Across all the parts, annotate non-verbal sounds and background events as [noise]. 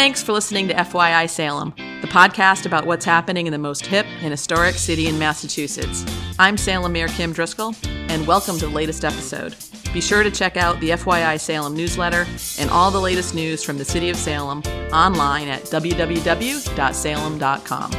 Thanks for listening to FYI Salem, the podcast about what's happening in the most hip and historic city in Massachusetts. I'm Salem Mayor Kim Driscoll, and welcome to the latest episode. Be sure to check out the FYI Salem newsletter and all the latest news from the City of Salem online at www.salem.com.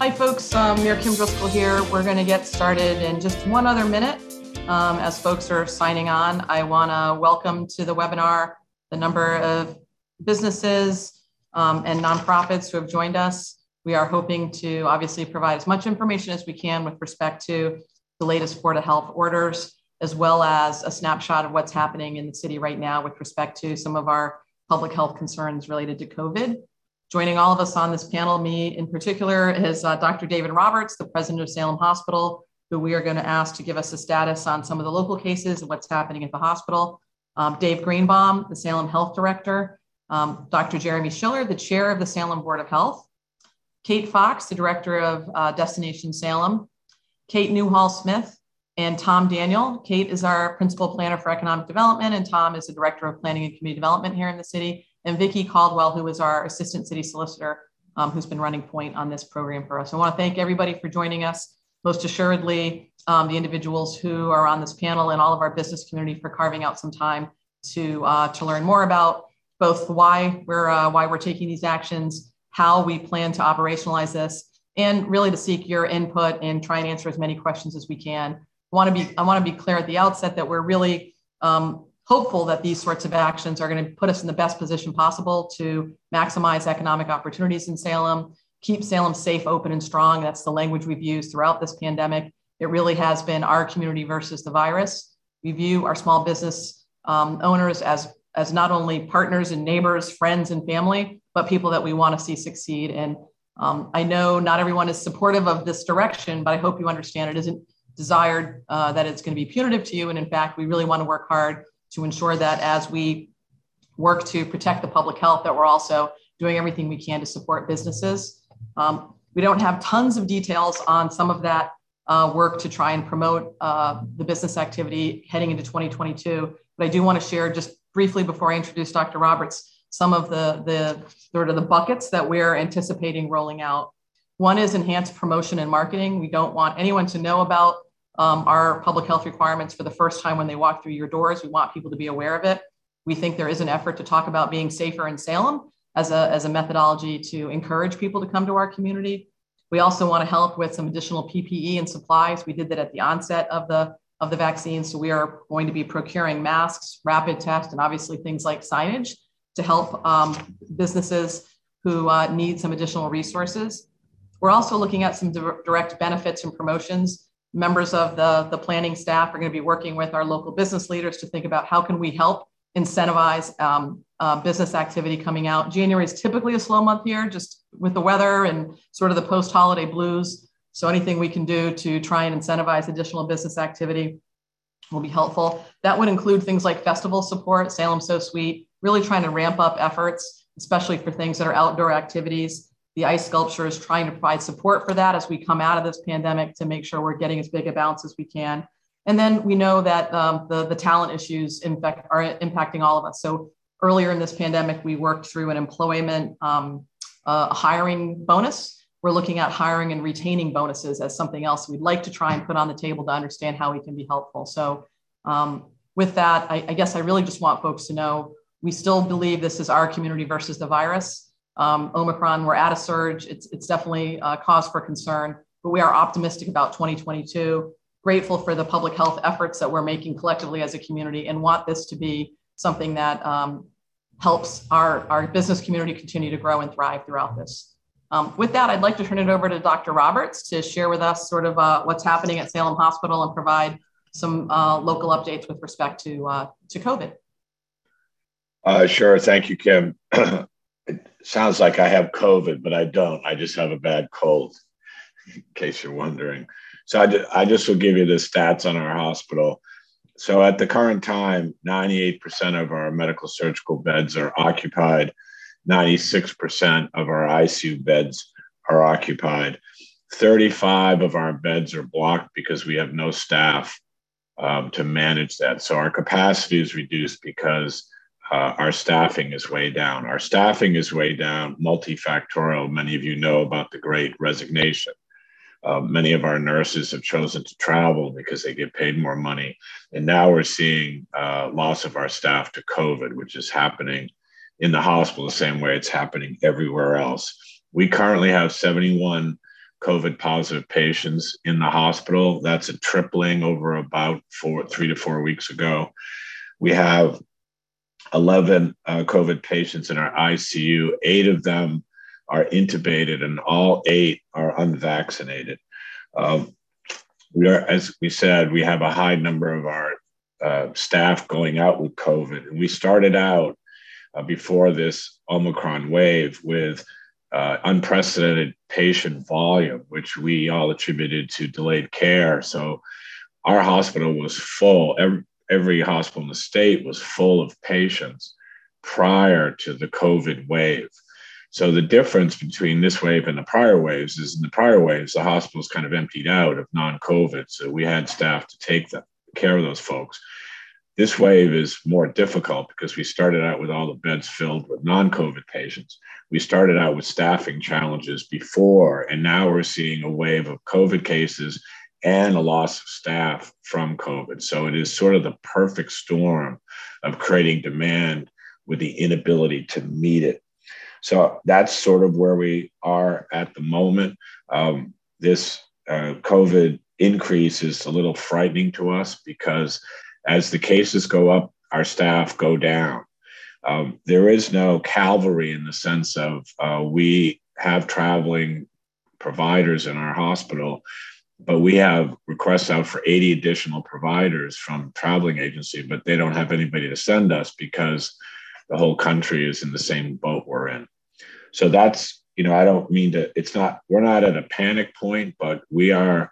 Hi, folks. Um, Mayor Kim Driscoll here. We're going to get started in just one other minute. Um, as folks are signing on, I want to welcome to the webinar the number of businesses um, and nonprofits who have joined us. We are hoping to obviously provide as much information as we can with respect to the latest Board of Health orders, as well as a snapshot of what's happening in the city right now with respect to some of our public health concerns related to COVID. Joining all of us on this panel, me in particular, is uh, Dr. David Roberts, the president of Salem Hospital, who we are going to ask to give us a status on some of the local cases and what's happening at the hospital. Um, Dave Greenbaum, the Salem Health Director, um, Dr. Jeremy Schiller, the chair of the Salem Board of Health, Kate Fox, the director of uh, Destination Salem, Kate Newhall Smith, and Tom Daniel. Kate is our principal planner for economic development, and Tom is the director of planning and community development here in the city. And Vicki Caldwell, who is our assistant city solicitor, um, who's been running point on this program for us. I want to thank everybody for joining us. Most assuredly, um, the individuals who are on this panel and all of our business community for carving out some time to uh, to learn more about both why we're uh, why we're taking these actions, how we plan to operationalize this, and really to seek your input and try and answer as many questions as we can. I want to be I want to be clear at the outset that we're really um, hopeful that these sorts of actions are going to put us in the best position possible to maximize economic opportunities in Salem, keep Salem safe, open, and strong. That's the language we've used throughout this pandemic. It really has been our community versus the virus. We view our small business um, owners as as not only partners and neighbors, friends and family, but people that we want to see succeed. And um, I know not everyone is supportive of this direction, but I hope you understand it isn't desired uh, that it's going to be punitive to you. And in fact, we really want to work hard to ensure that as we work to protect the public health, that we're also doing everything we can to support businesses. Um, we don't have tons of details on some of that uh, work to try and promote uh, the business activity heading into 2022. But I do want to share just briefly before I introduce Dr. Roberts some of the, the sort of the buckets that we're anticipating rolling out. One is enhanced promotion and marketing. We don't want anyone to know about um, our public health requirements for the first time when they walk through your doors. We want people to be aware of it. We think there is an effort to talk about being safer in Salem as a, as a methodology to encourage people to come to our community. We also want to help with some additional PPE and supplies. We did that at the onset of the of the vaccine. So we are going to be procuring masks, rapid tests, and obviously things like signage to help um, businesses who uh, need some additional resources. We're also looking at some di- direct benefits and promotions. Members of the, the planning staff are going to be working with our local business leaders to think about how can we help incentivize um, uh, business activity coming out. January is typically a slow month here, just with the weather and sort of the post-holiday blues. So anything we can do to try and incentivize additional business activity will be helpful. That would include things like festival support, Salem So Sweet, really trying to ramp up efforts, especially for things that are outdoor activities. The ice sculpture is trying to provide support for that as we come out of this pandemic to make sure we're getting as big a bounce as we can. And then we know that um, the, the talent issues in fact, are impacting all of us. So earlier in this pandemic, we worked through an employment um, uh, hiring bonus we're looking at hiring and retaining bonuses as something else we'd like to try and put on the table to understand how we can be helpful. So, um, with that, I, I, guess I really just want folks to know we still believe this is our community versus the virus. Um, Omicron, we're at a surge. It's, it's definitely a cause for concern, but we are optimistic about 2022. Grateful for the public health efforts that we're making collectively as a community and want this to be something that um, helps our, our business community continue to grow and thrive throughout this. Um, with that, I'd like to turn it over to Dr. Roberts to share with us sort of uh, what's happening at Salem Hospital and provide some uh, local updates with respect to, uh, to COVID. Uh, sure. Thank you, Kim. [clears throat] it sounds like I have COVID, but I don't. I just have a bad cold, in case you're wondering. So I, I just will give you the stats on our hospital. So at the current time, 98% of our medical surgical beds are occupied 96% of our ICU beds are occupied. 35 of our beds are blocked because we have no staff um, to manage that. So our capacity is reduced because uh, our staffing is way down. Our staffing is way down, multifactorial. Many of you know about the great resignation. Uh, many of our nurses have chosen to travel because they get paid more money. And now we're seeing uh, loss of our staff to COVID, which is happening in the hospital the same way it's happening everywhere else. We currently have 71 COVID positive patients in the hospital. That's a tripling over about four, three to four weeks ago. We have 11 uh, COVID patients in our ICU. Eight of them are intubated, and all eight are unvaccinated. Um, we are, as we said, we have a high number of our uh, staff going out with COVID. And we started out uh, before this Omicron wave with uh, unprecedented patient volume, which we all attributed to delayed care. So our hospital was full. Every, every hospital in the state was full of patients prior to the COVID wave. So the difference between this wave and the prior waves is in the prior waves, the hospitals kind of emptied out of non-COVID. So we had staff to take the care of those folks. This wave is more difficult because we started out with all the beds filled with non-COVID patients. We started out with staffing challenges before, and now we're seeing a wave of COVID cases and a loss of staff from COVID. So it is sort of the perfect storm of creating demand with the inability to meet it. So that's sort of where we are at the moment. Um, this uh, COVID increase is a little frightening to us because as the cases go up, our staff go down. Um, there is no cavalry in the sense of uh, we have traveling providers in our hospital but we have requests out for 80 additional providers from traveling agency but they don't have anybody to send us because the whole country is in the same boat we're in so that's you know i don't mean to it's not we're not at a panic point but we are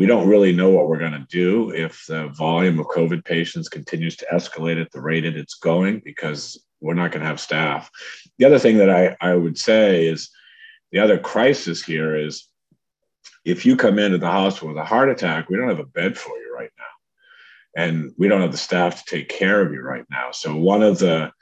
we don't really know what we're going to do if the volume of covid patients continues to escalate at the rate that it's going because we're not going to have staff the other thing that i, I would say is the other crisis here is if you come into the hospital with a heart attack, we don't have a bed for you right now. And we don't have the staff to take care of you right now. So one of the,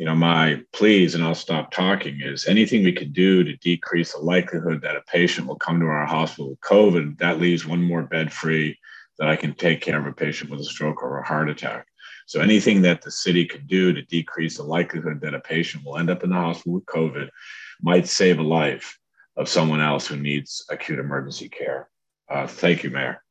you know, my pleas, and I'll stop talking, is anything we can do to decrease the likelihood that a patient will come to our hospital with COVID, that leaves one more bed free that I can take care of a patient with a stroke or a heart attack. So anything that the city can do to decrease the likelihood that a patient will end up in the hospital with COVID might save a life of someone else who needs acute emergency care. Uh, thank you, Mayor.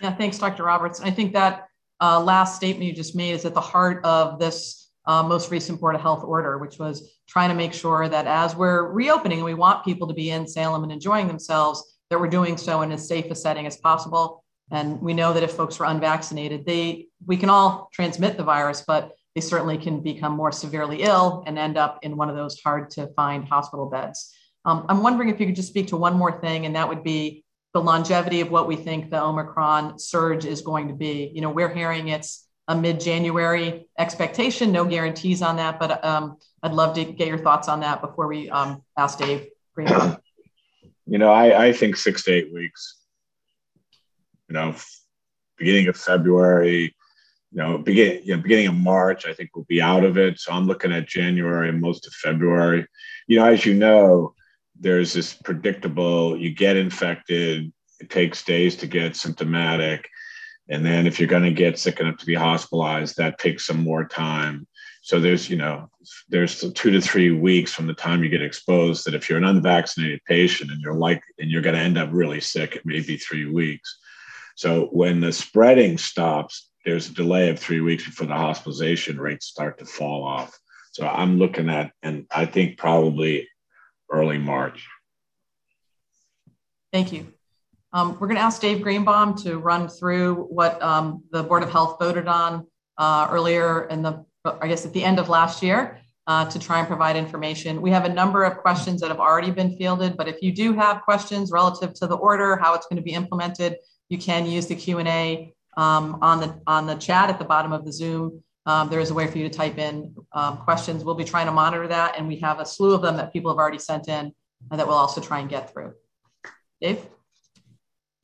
Yeah, thanks, Dr. Roberts. I think that uh, last statement you just made is at the heart of this uh, most recent Board of Health order, which was trying to make sure that as we're reopening, we want people to be in Salem and enjoying themselves, that we're doing so in as safe a setting as possible. And we know that if folks are unvaccinated, they we can all transmit the virus, but they certainly can become more severely ill and end up in one of those hard to find hospital beds. Um, I'm wondering if you could just speak to one more thing, and that would be the longevity of what we think the Omicron surge is going to be. You know, we're hearing it's a mid-January expectation, no guarantees on that, but um, I'd love to get your thoughts on that before we um, ask Dave. You know, I, I think six to eight weeks. You know, beginning of February, you know, begin, you know, beginning of March, I think we'll be out of it. So I'm looking at January and most of February. You know, as you know, there's this predictable you get infected it takes days to get symptomatic and then if you're going to get sick enough to be hospitalized that takes some more time so there's you know there's two to three weeks from the time you get exposed that if you're an unvaccinated patient and you're like and you're going to end up really sick it may be three weeks so when the spreading stops there's a delay of three weeks before the hospitalization rates start to fall off so i'm looking at and i think probably early March. Thank you. Um, we're going to ask Dave Greenbaum to run through what um, the Board of Health voted on uh, earlier in the, I guess, at the end of last year uh, to try and provide information. We have a number of questions that have already been fielded, but if you do have questions relative to the order, how it's going to be implemented, you can use the Q&A um, on, the, on the chat at the bottom of the Zoom um, there is a way for you to type in um, questions. We'll be trying to monitor that, and we have a slew of them that people have already sent in and that we'll also try and get through. Dave?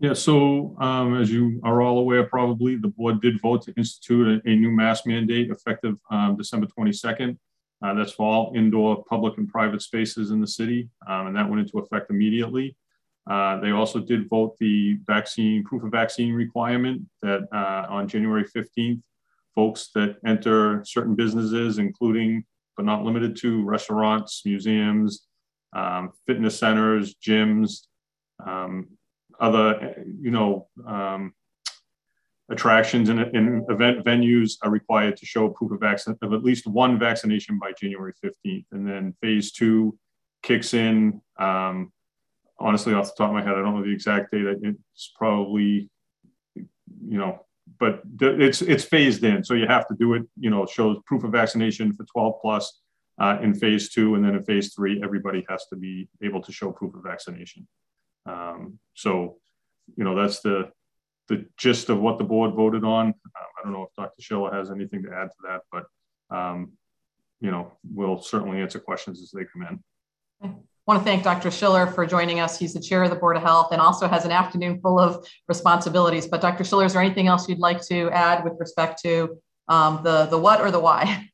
Yeah, so um, as you are all aware, probably the board did vote to institute a, a new mask mandate effective um, December 22nd. Uh, that's for all indoor public and private spaces in the city, um, and that went into effect immediately. Uh, they also did vote the vaccine proof of vaccine requirement that uh, on January 15th, folks that enter certain businesses, including but not limited to restaurants, museums, um, fitness centers, gyms, um, other, you know, um, attractions and, and, event venues are required to show proof of vaccine of at least one vaccination by January 15th. And then phase two kicks in. Um, honestly, off the top of my head, I don't know the exact date. It's probably, you know, but it's it's phased in. So you have to do it, you know, shows proof of vaccination for 12 plus uh, in phase two. And then in phase three, everybody has to be able to show proof of vaccination. Um, so, you know, that's the the gist of what the board voted on. Um, I don't know if Dr. Schiller has anything to add to that, but um, you know, we'll certainly answer questions as they come in. I want to thank Dr. Schiller for joining us. He's the chair of the Board of Health and also has an afternoon full of responsibilities. But Dr. Schiller, is there anything else you'd like to add with respect to um, the, the what or the why? [laughs]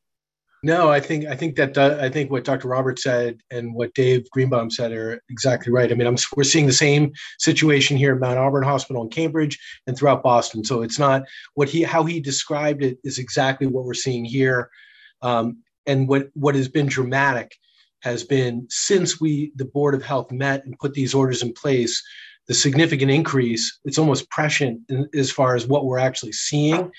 No, I think I think that uh, I think what Dr. Roberts said and what Dave Greenbaum said are exactly right. I mean, I'm, we're seeing the same situation here at Mount Auburn Hospital in Cambridge and throughout Boston. So it's not what he how he described it is exactly what we're seeing here. Um, and what what has been dramatic has been since we the Board of Health met and put these orders in place, the significant increase. It's almost prescient in, as far as what we're actually seeing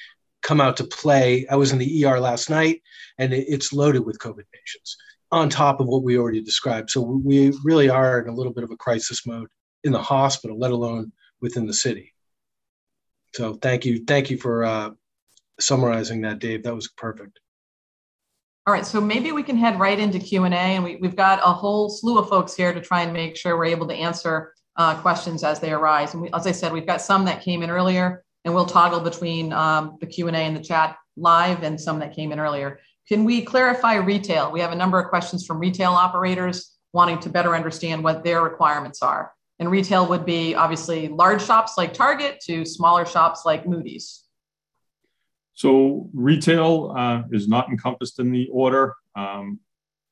come out to play. I was in the ER last night, and it's loaded with COVID patients on top of what we already described. So we really are in a little bit of a crisis mode in the hospital, let alone within the city. So thank you, thank you for uh, summarizing that, Dave. That was perfect. All right, so maybe we can head right into Q and A, and we, have got a whole slew of folks here to try and make sure we're able to answer uh, questions as they arise. And we, as I said, we've got some that came in earlier and we'll toggle between um, the Q&A and the chat live and some that came in earlier. Can we clarify retail? We have a number of questions from retail operators wanting to better understand what their requirements are. And retail would be obviously large shops like Target to smaller shops like Moody's. So retail uh, is not encompassed in the order. Um,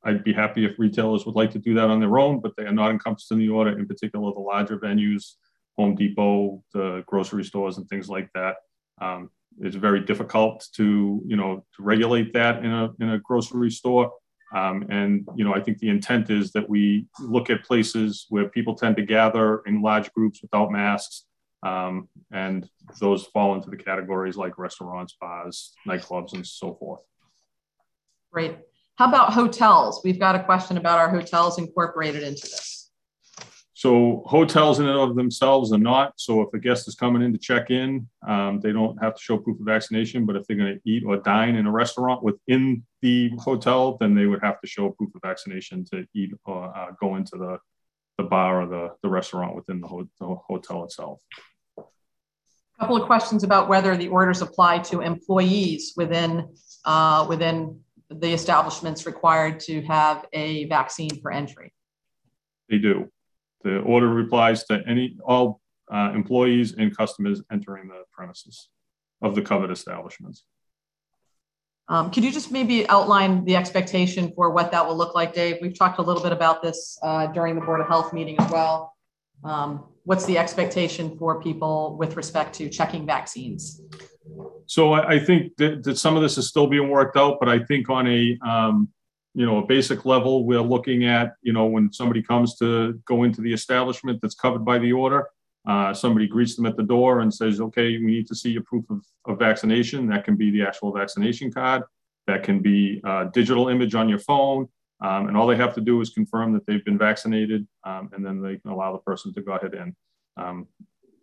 I'd be happy if retailers would like to do that on their own, but they are not encompassed in the order, in particular the larger venues Home Depot, the grocery stores, and things like that. Um, it's very difficult to you know to regulate that in a in a grocery store. Um, and you know, I think the intent is that we look at places where people tend to gather in large groups without masks, um, and those fall into the categories like restaurants, bars, nightclubs, and so forth. Great. How about hotels? We've got a question about our hotels incorporated into this. So hotels in and of themselves are not. So if a guest is coming in to check in, um, they don't have to show proof of vaccination. But if they're going to eat or dine in a restaurant within the hotel, then they would have to show proof of vaccination to eat or uh, go into the, the bar or the, the restaurant within the, ho- the hotel itself. A couple of questions about whether the orders apply to employees within uh, within the establishments required to have a vaccine for entry. They do. The order replies to any all uh, employees and customers entering the premises of the covered establishments. Um, could you just maybe outline the expectation for what that will look like, Dave? We've talked a little bit about this uh, during the Board of Health meeting as well. Um, what's the expectation for people with respect to checking vaccines? So I, I think that, that, some of this is still being worked out, but I think on a um, you know a basic level we're looking at you know when somebody comes to go into the establishment that's covered by the order uh, somebody greets them at the door and says okay we need to see your proof of, of vaccination. That can be the actual vaccination card. That can be a digital image on your phone. Um, and all they have to do is confirm that they've been vaccinated um, and then they can allow the person to go ahead in um,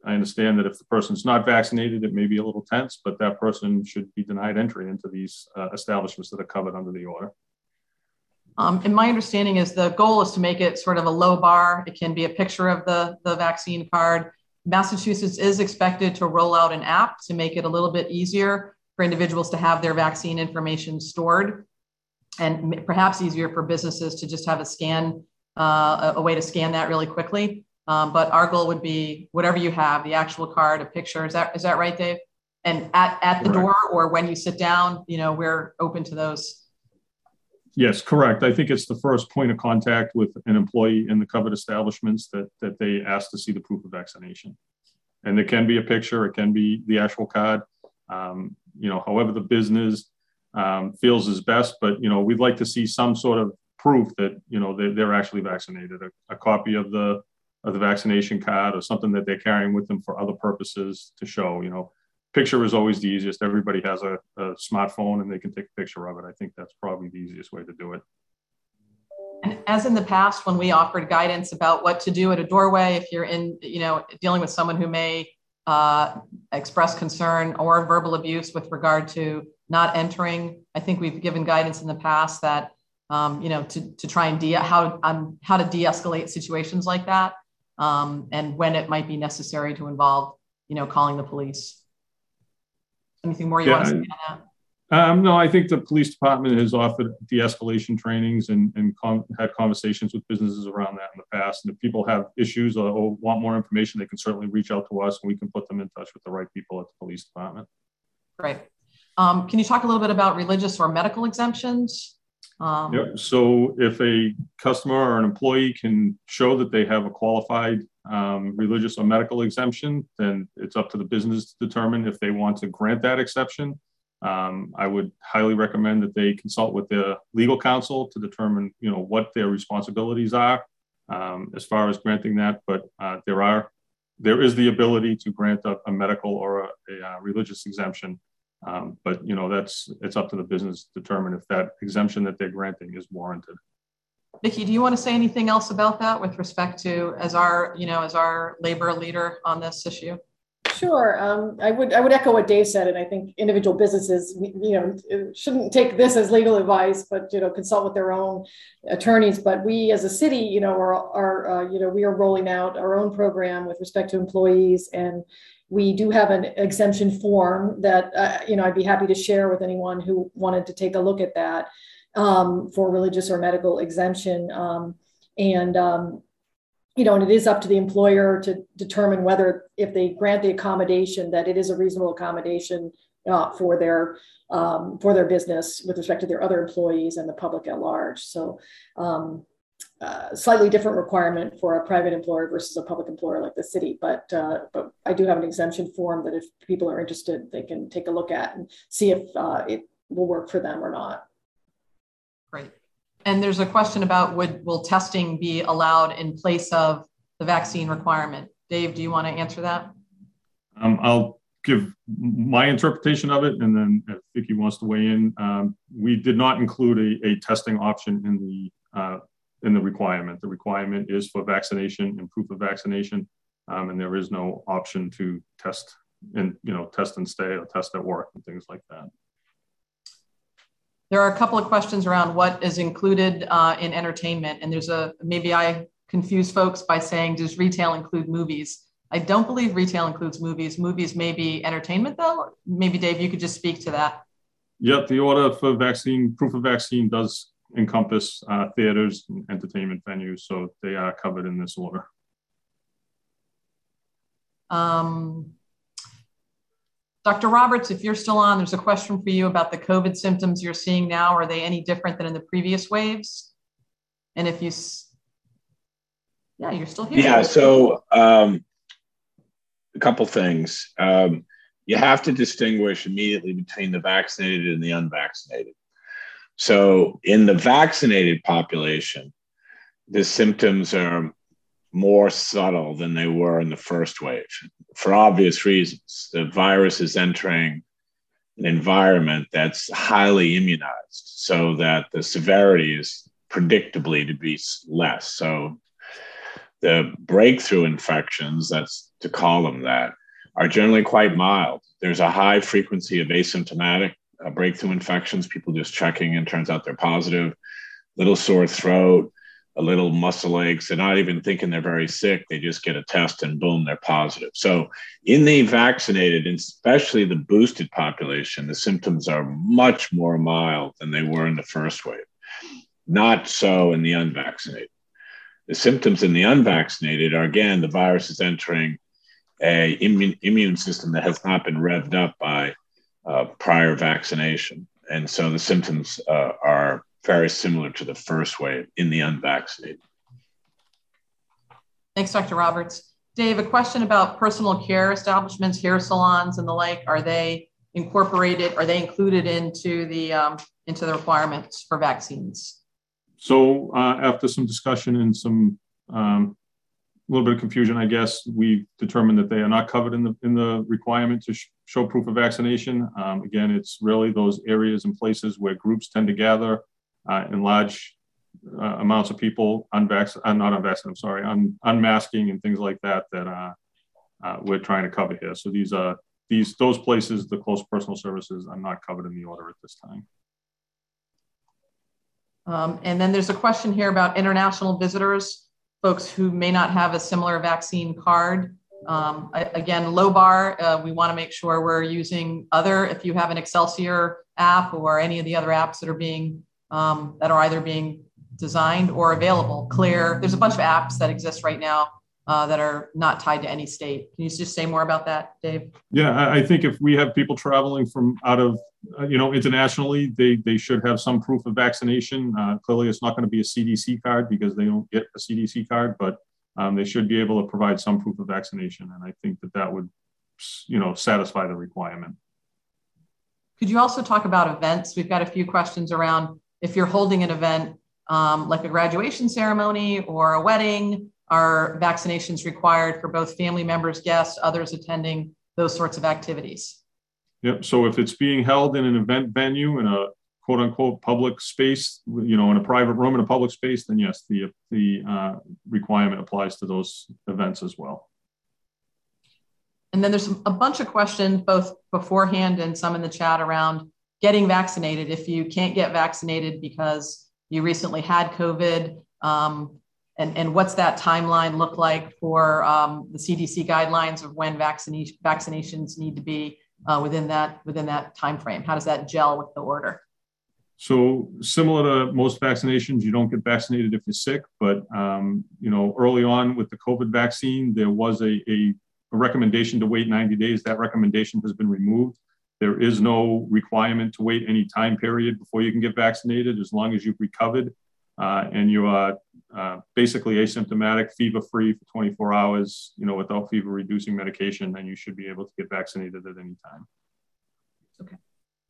I understand that if the person's not vaccinated, it may be a little tense, but that person should be denied entry into these uh, establishments that are covered under the order. Um, and my understanding is the goal is to make it sort of a low bar. It can be a picture of the, the vaccine card. Massachusetts is expected to roll out an app to make it a little bit easier for individuals to have their vaccine information stored and perhaps easier for businesses to just have a scan, uh, a way to scan that really quickly. Um, but our goal would be whatever you have, the actual card, a picture. Is that is that right, Dave? And at, at the door or when you sit down, you know, we're open to those. Yes, correct. I think it's the first point of contact with an employee in the covered establishments that that they ask to see the proof of vaccination. And it can be a picture, it can be the actual card. Um, you know, however the business um, feels is best, but you know, we'd like to see some sort of proof that you know they're, they're actually vaccinated, a, a copy of the of the vaccination card or something that they're carrying with them for other purposes to show. You know, picture is always the easiest. Everybody has a, a smartphone and they can take a picture of it. I think that's probably the easiest way to do it. And as in the past, when we offered guidance about what to do at a doorway, if you're in, you know, dealing with someone who may uh, express concern or verbal abuse with regard to not entering, I think we've given guidance in the past that, um, you know, to, to try and de- how um, how to de-escalate situations like that, um, and when it might be necessary to involve, you know, calling the police. Anything more you yeah, want to say on that? Um, no, I think the police department has offered de-escalation trainings and, and had conversations with businesses around that in the past. And if people have issues or, or, want more information, they can certainly reach out to us and we can put them in touch with the right people at the police department. Great. Um, can you talk a little bit about religious or medical exemptions? Um, yep. So if a customer or an employee can show that they have a qualified um, religious or medical exemption, then it's up to the business to determine if they want to grant that exception um, I would highly recommend that they consult with their legal counsel to determine, you know, what their responsibilities are um, as far as granting that. But uh, there are, there is the ability to grant a, a medical or a, a, uh, religious exemption. Um, but you know, that's it's up to the business to determine if that exemption that they're granting is warranted. Vicki, do you want to say anything else about that with respect to as our, you know, as our labor leader on this issue? Sure. Um, I would I would echo what Dave said, and I think individual businesses, you know, shouldn't take this as legal advice, but you know, consult with their own attorneys. But we, as a city, you know, are, are uh, you know, we are rolling out our own program with respect to employees, and we do have an exemption form that uh, you know I'd be happy to share with anyone who wanted to take a look at that um, for religious or medical exemption. Um, and um, you know, and it is up to the employer to determine whether, if they grant the accommodation, that it is a reasonable accommodation uh, for their um, for their business with respect to their other employees and the public at large. So, um, uh, slightly different requirement for a private employer versus a public employer like the city. But uh, but I do have an exemption form that if people are interested, they can take a look at and see if uh, it will work for them or not. Great. And there's a question about would will testing be allowed in place of the vaccine requirement? Dave, do you want to answer that? Um, I'll give my interpretation of it, and then if Vicki wants to weigh in, um, we did not include a, a testing option in the uh, in the requirement. The requirement is for vaccination and proof of vaccination, um, and there is no option to test and you know test and stay or test at work and things like that. There are a couple of questions around what is included uh, in entertainment. And there's a, maybe I confuse folks by saying, does retail include movies? I don't believe retail includes movies. Movies may be entertainment though. Maybe Dave, you could just speak to that. Yep, the order for vaccine, proof of vaccine does encompass uh, theaters and entertainment venues. So they are covered in this order. Um, Dr. Roberts, if you're still on, there's a question for you about the COVID symptoms you're seeing now. Are they any different than in the previous waves? And if you, yeah, you're still here. Yeah, so um, a couple things. Um, you have to distinguish immediately between the vaccinated and the unvaccinated. So in the vaccinated population, the symptoms are more subtle than they were in the first wave for obvious reasons. The virus is entering an environment that's highly immunized so that the severity is predictably to be less. So the breakthrough infections, that's to call them that, are generally quite mild. There's a high frequency of asymptomatic uh, breakthrough infections, people just checking and turns out they're positive, little sore throat, a little muscle aches. They're not even thinking they're very sick. They just get a test and boom, they're positive. So, in the vaccinated, especially the boosted population, the symptoms are much more mild than they were in the first wave. Not so in the unvaccinated. The symptoms in the unvaccinated are again the virus is entering a immune, immune system that has not been revved up by uh, prior vaccination, and so the symptoms uh, are very similar to the first wave in the unvaccinated. Thanks, Dr. Roberts. Dave, a question about personal care establishments, hair salons, and the like. Are they incorporated? Are they included into the um, into the requirements for vaccines? So uh, after some discussion and some um, a little bit of confusion, I guess, we determined that they are not covered in the in the requirement to sh- show proof of vaccination. Um, again, it's really those areas and places where groups tend to gather uh, in large uh, amounts of people, unvaccinated, uh, not unvaccinated, I'm sorry, un- unmasking and things like that that uh, uh, we're trying to cover here. So these are these those places, the close personal services, are not covered in the order at this time. Um, and then there's a question here about international visitors, folks who may not have a similar vaccine card. Um, again, low bar, uh, we want to make sure we're using other, if you have an Excelsior app or any of the other apps that are being, um, that are either being designed or available. Clear, there's a bunch of apps that exist right now uh, that are not tied to any state. Can you just say more about that, Dave? Yeah, I think if we have people traveling from out of, uh, you know, internationally, they they should have some proof of vaccination. Uh, clearly, it's not going to be a CDC card because they don't get a CDC card, but um, they should be able to provide some proof of vaccination, and I think that that would, you know, satisfy the requirement. Could you also talk about events? We've got a few questions around if you're holding an event um, like a graduation ceremony or a wedding? Are vaccinations required for both family members, guests, others attending those sorts of activities? Yep. So if it's being held in an event venue in a quote unquote public space, you know, in a private room in a public space, then yes, the the uh, requirement applies to those events as well. And then there's a bunch of questions, both beforehand and some in the chat around getting vaccinated. If you can't get vaccinated because you recently had COVID. Um, and, and what's that timeline look like for um, the CDC guidelines of when vaccination, vaccinations need to be uh, within that within that time frame? How does that gel with the order? So similar to most vaccinations, you don't get vaccinated if you're sick. But um, you know, early on with the COVID vaccine, there was a, a, a recommendation to wait 90 days. That recommendation has been removed. There is no requirement to wait any time period before you can get vaccinated as long as you've recovered uh, and you are uh, basically asymptomatic, fever free for 24 hours, you know, without fever reducing medication, then you should be able to get vaccinated at any time. Okay.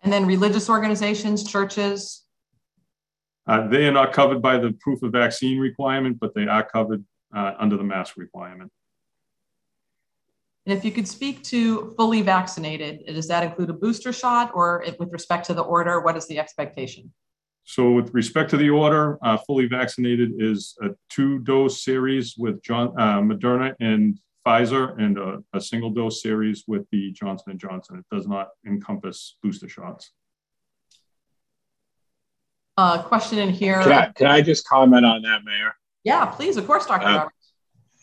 And then religious organizations, churches? Uh, they are not covered by the proof of vaccine requirement, but they are covered uh, under the mask requirement. And if you could speak to fully vaccinated, does that include a booster shot or with respect to the order, what is the expectation? So with respect to the order, uh, fully vaccinated is a two-dose series with John, uh, Moderna and Pfizer and a, a, single dose series with the Johnson & Johnson. It does not encompass booster shots. Uh, question in here. Can I, can I just comment on that, Mayor? Yeah, please. Of course, Dr. Uh, Roberts.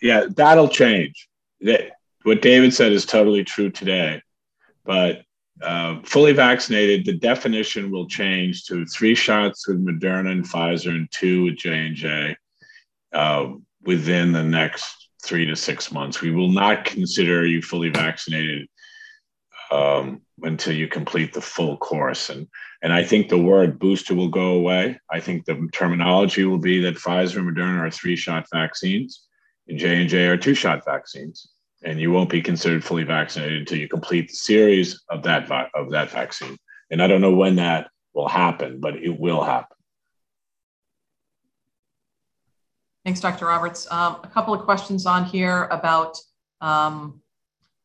Yeah, that'll change. That what David said is totally true today, but uh, fully vaccinated, the definition will change to three shots with Moderna and Pfizer and two with J and J uh, within the next three to six months. We will not consider you fully vaccinated um, until you complete the full course. And and I think the word booster will go away. I think the terminology will be that Pfizer and Moderna are three shot vaccines, and J and J are two shot vaccines and you won't be considered fully vaccinated until you complete the series of that of that vaccine. And I don't know when that will happen, but it will happen. Thanks, Dr. Roberts. Um, a couple of questions on here about um,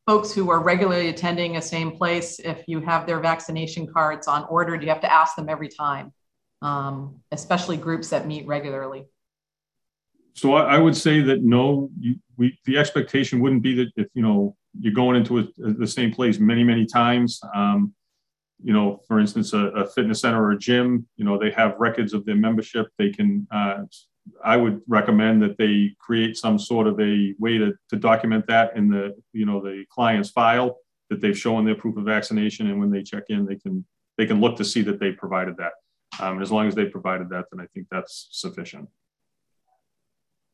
folks who are regularly attending a same place. If you have their vaccination cards on order, do you have to ask them every time, um, especially groups that meet regularly? So I, I would say that no, you, we the expectation wouldn't be that if you know you're going into a, the same place many many times. Um, you know, for instance, a, a, fitness center or a gym, you know, they have records of their membership. They can. Uh, I would recommend that they create some sort of a way to, to document that in the you know the client's file that they've shown their proof of vaccination, and when they check in, they can they can look to see that they provided that. Um, as long as they provided that, then I think that's sufficient.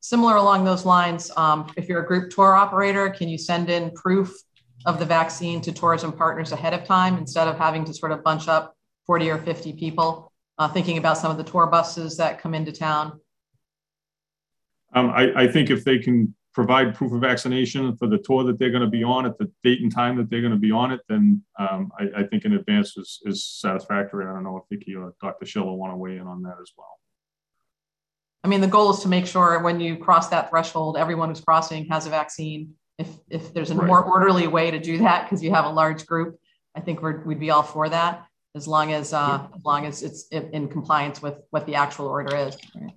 Similar along those lines, um, if you're a group tour operator, can you send in proof of the vaccine to tourism partners ahead of time instead of having to sort of bunch up 40 or 50 people? Uh, thinking about some of the tour buses that come into town. Um, I, I, think if they can provide proof of vaccination for the tour that they're going to be on at the date and time that they're going to be on it, then um, I, I, think in advance is, is satisfactory. I don't know if Vicki or Dr. Schiller want to weigh in on that as well. I mean, the goal is to make sure when you cross that threshold, everyone who's crossing has a vaccine. If, if there's a right. more orderly way to do that, because you have a large group, I think we would be all for that, as long as uh, yeah. as long as it's in compliance with what the actual order is. Right.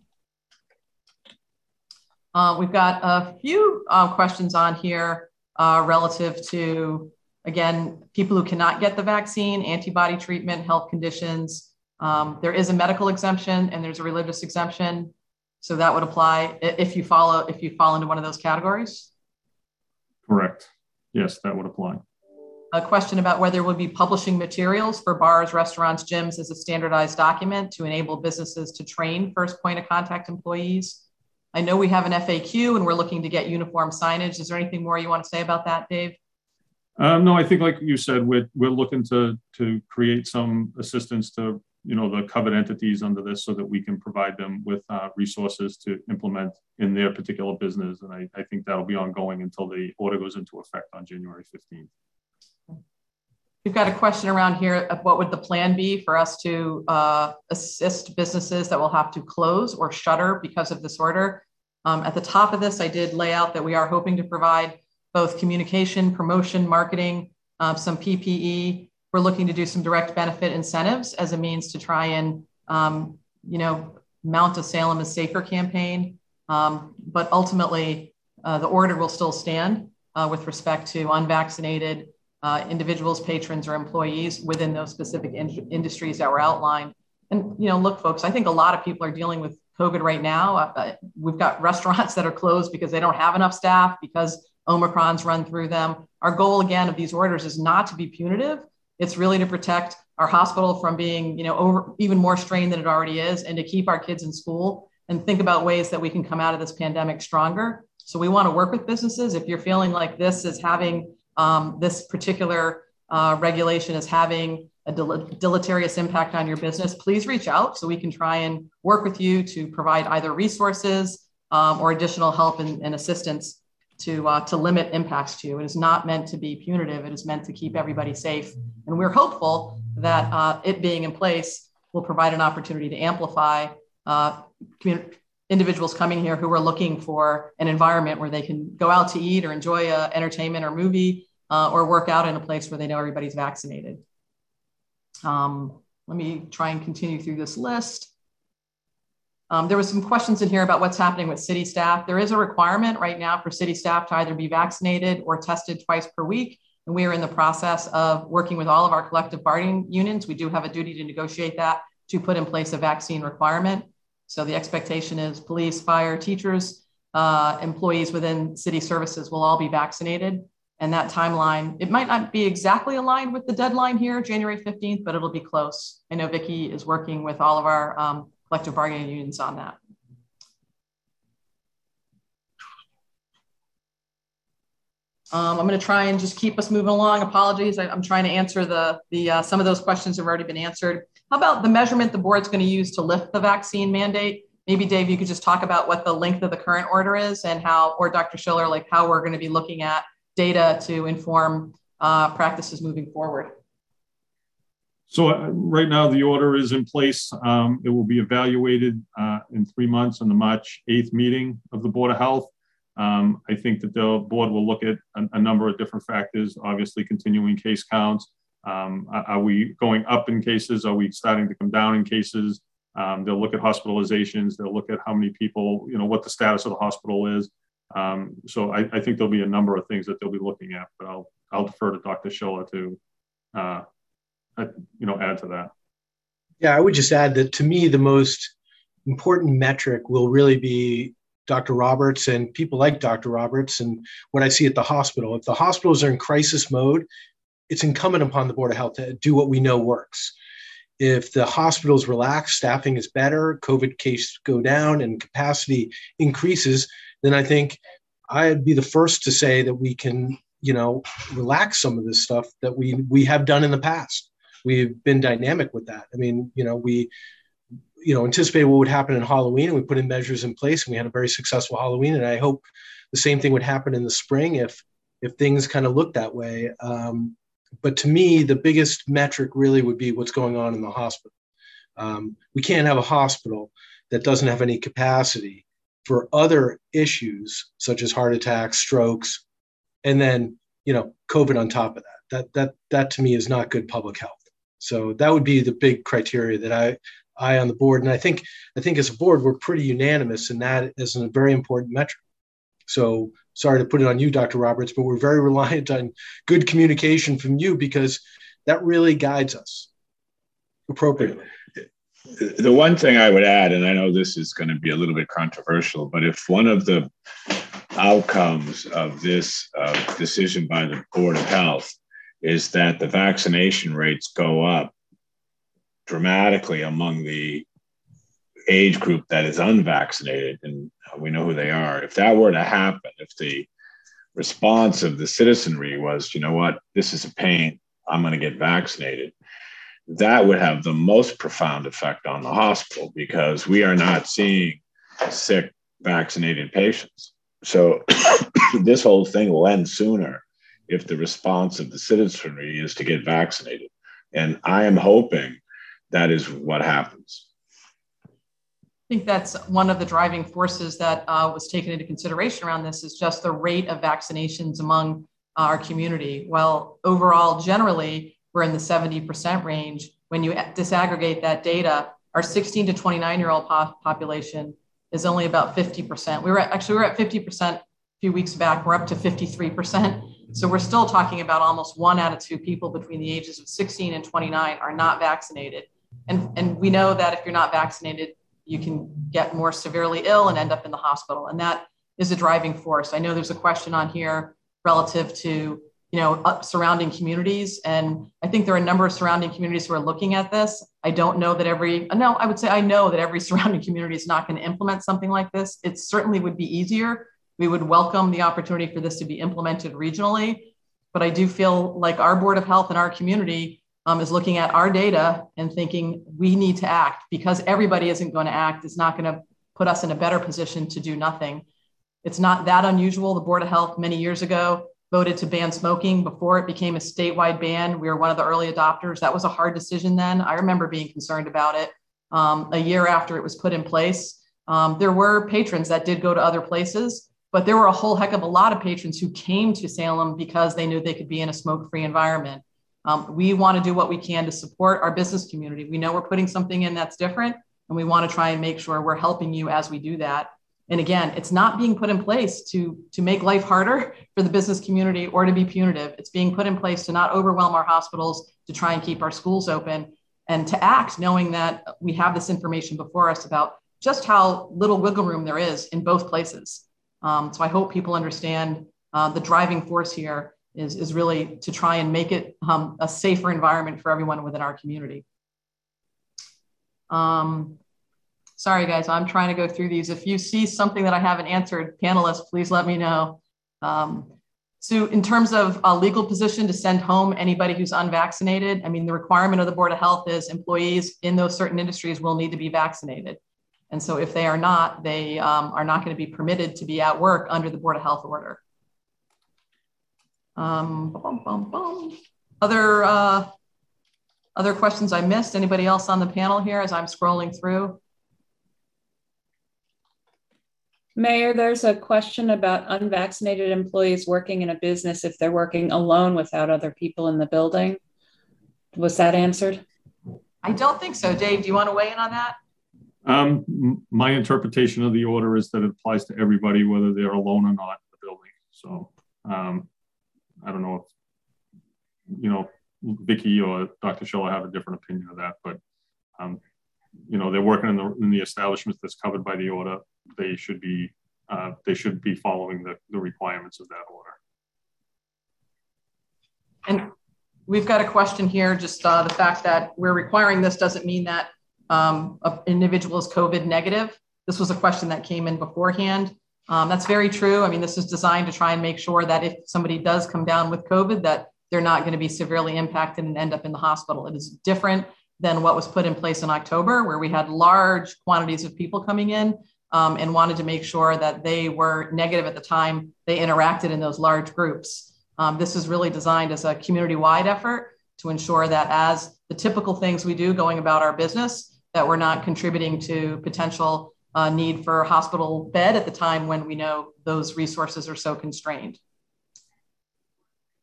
Uh, we've got a few uh, questions on here uh, relative to, again, people who cannot get the vaccine, antibody treatment, health conditions. Um, there is a medical exemption and there's a religious exemption. So that would apply if you follow if you fall into one of those categories. Correct. Yes, that would apply. A question about whether we'll be publishing materials for bars, restaurants, gyms as a standardized document to enable businesses to train first point of contact employees. I know we have an FAQ and we're looking to get uniform signage. Is there anything more you want to say about that, Dave? Um, no, I think like you said, we're, we're looking to, to create some assistance to, you know, the covered entities under this so that we can provide them with uh, resources to implement in their particular business. And I, I think that'll be ongoing until the order goes into effect on January 15th. We've got a question around here of what would the plan be for us to uh, assist businesses that will have to close or shutter because of this order. Um, at the top of this, I did lay out that we are hoping to provide both communication, promotion, marketing, uh, some PPE. We're looking to do some direct benefit incentives as a means to try and, um, you know, mount a Salem is safer campaign. Um, but ultimately, uh, the order will still stand uh, with respect to unvaccinated uh, individuals, patrons, or employees within those specific in- industries that were outlined. And you know, look, folks, I think a lot of people are dealing with COVID right now. Uh, uh we've got [laughs] restaurants that are closed because they don't have enough staff because Omicron's run through them. Our goal again of these orders is not to be punitive. It's really to protect our hospital from being, you know, over even more strained than it already is, and to keep our kids in school and think about ways that we can come out of this pandemic stronger. So we want to work with businesses. If you're feeling like this is having um, this particular uh, regulation is having a del- deleterious impact on your business, please reach out so we can try and work with you to provide either resources um, or additional help and, and assistance to, uh, to limit impacts to. It is not meant to be punitive, it is meant to keep everybody safe. And we're hopeful that uh, it being in place will provide an opportunity to amplify uh, individuals coming here who are looking for an environment where they can go out to eat or enjoy a entertainment or movie uh, or work out in a place where they know everybody's vaccinated. Um, let me try and continue through this list. Um, there was some questions in here about what's happening with city staff. There is a requirement right now for city staff to either be vaccinated or tested twice per week. And we are in the process of working with all of our collective bargaining unions. We do have a duty to negotiate that to put in place a vaccine requirement. So the expectation is police, fire, teachers, uh, employees within city services will all be vaccinated and that timeline it might not be exactly aligned with the deadline here january 15th but it'll be close i know vicki is working with all of our um, collective bargaining unions on that. Um, i'm going to try and just keep us moving along. Apologies I, am trying to answer the, the uh, some of those questions have already been answered. How about the measurement the board's going to use to lift the vaccine mandate? Maybe dave you could just talk about what the length of the current order is and how or dr schiller like how we're going to be looking at data to inform uh, practices moving forward? So uh, right now the order is in place. Um, it will be evaluated uh, in three months in the March 8th meeting of the Board of Health. Um, I think that the board will look at a, a, number of different factors, obviously continuing case counts. Um, are we going up in cases? Are we starting to come down in cases? Um, they'll look at hospitalizations. They'll look at how many people, you know, what the status of the hospital is. Um, so I, I, think there'll be a number of things that they'll be looking at, but I'll I'll defer to Dr. Schiller to, uh, Uh, you know, add to that. Yeah, I would just add that to me the most important metric will really be Dr. Roberts and people like Dr. Roberts and what I see at the hospital. If the hospitals are in crisis mode, it's incumbent upon the Board of Health to do what we know works. if the hospitals relax, staffing is better, COVID cases go down, and capacity increases, then I think I'd be the first to say that we can, you know, relax some of this stuff that we we have done in the past. We've been dynamic with that. I mean, you know, we you know anticipated what would happen in Halloween, and we put in measures in place, and we had a very successful Halloween. And I hope the same thing would happen in the spring if if things kind of look that way. Um, but to me, the biggest metric really would be what's going on in the hospital. Um, we can't have a hospital that doesn't have any capacity for other issues such as heart attacks, strokes, and then you know COVID on top of that. That that that to me is not good public health. So that would be the big criteria that I I on the board, and I think I think as a board we're pretty unanimous in that as a very important metric. So sorry to put it on you, Dr. Roberts, but we're very [laughs] reliant on good communication from you because that really guides us appropriately. The one thing I would add, and I know this is going to be a little bit controversial, but if one of the outcomes of this uh, decision by the Board of Health is that the vaccination rates go up dramatically among the age group that is unvaccinated, and we know who they are. If that were to happen, if the response of the citizenry was, you know what, this is a pain, I'm going to get vaccinated, that would have the most profound effect on the hospital because we are not seeing sick vaccinated patients. So [coughs] this whole thing will end sooner if the response of the citizenry is to get vaccinated. And I am hoping that is what happens. I think that's one of the driving forces that uh, was taken into consideration around this is just the rate of vaccinations among uh, our community. Well, overall, generally, we're in the 70% range. When you disaggregate that data, our 16 to 29 year old po- population is only about 50%. We were at, actually we were at 50% a few weeks back. We're up to 53%. So we're still talking about almost one out of two people between the ages of 16 and 29 are not vaccinated. And, and we know that if you're not vaccinated, you can get more severely ill and end up in the hospital. And that is a driving force. I know there's a question on here relative to you know uh, surrounding communities and i think there are a number of surrounding communities who are looking at this i don't know that every no i would say i know that every [laughs] surrounding community is not going to implement something like this it certainly would be easier we would welcome the opportunity for this to be implemented regionally but i do feel like our board of health and our community um, is looking at our data and thinking we need to act because everybody isn't going to act. It's not going to put us in a better position to do nothing. It's not that unusual. The Board of Health many years ago voted to ban smoking before it became a statewide ban. We were one of the early adopters. That was a hard decision then. I remember being concerned about it. Um, a year after it was put in place, um, there were patrons that did go to other places, but there were a whole heck of a lot of patrons who came to Salem because they knew they could be in a smoke free environment. Um, we want to do what we can to support our business community. We know we're putting something in that's different, and we want to try and make sure we're helping you as we do that. And again, it's not being put in place to, to make life harder [laughs] for the business community or to be punitive. It's being put in place to not overwhelm our hospitals, to try and keep our schools open, and to act knowing that we have this information before us about just how little wiggle room there is in both places. Um, so I hope people understand uh, the driving force here is, is really to try and make it um, a safer environment for everyone within our community. Um, sorry, guys, I'm trying to go through these. If you see something that I haven't answered, panelists, please let me know. Um, so in terms of a legal position to send home anybody who's unvaccinated, I mean, the requirement of the Board of Health is employees in those certain industries will need to be vaccinated. And so if they are not, they um, are not going to be permitted to be at work under the Board of Health order. Um. Other uh, other questions I missed? Anybody else on the panel here as I'm scrolling through? Mayor, there's a question about unvaccinated employees working in a business if they're working alone without other people in the building. Was that answered? I don't think so. Dave, do you want to weigh in on that? Um, my interpretation of the order is that it applies to everybody, whether they're alone or not in the building. So um, I don't know if, you know, Vicky or Dr. Schiller have a different opinion of that, but, um, you know, they're working in the, in the establishment that's covered by the order. They should be, uh, they should be following the, the requirements of that order. And we've got a question here. Just uh, the fact that we're requiring this doesn't mean that um, an individual is COVID negative. This was a question that came in beforehand. Um, that's very true. I mean, this is designed to try and make sure that if somebody does come down with COVID, that they're not going to be severely impacted and end up in the hospital. It is different than what was put in place in October, where we had large quantities of people coming in um, and wanted to make sure that they were negative at the time they interacted in those large groups. Um, this is really designed as a community wide effort to ensure that as the typical things we do going about our business, that we're not contributing to potential uh, need for hospital bed at the time when we know those resources are so constrained.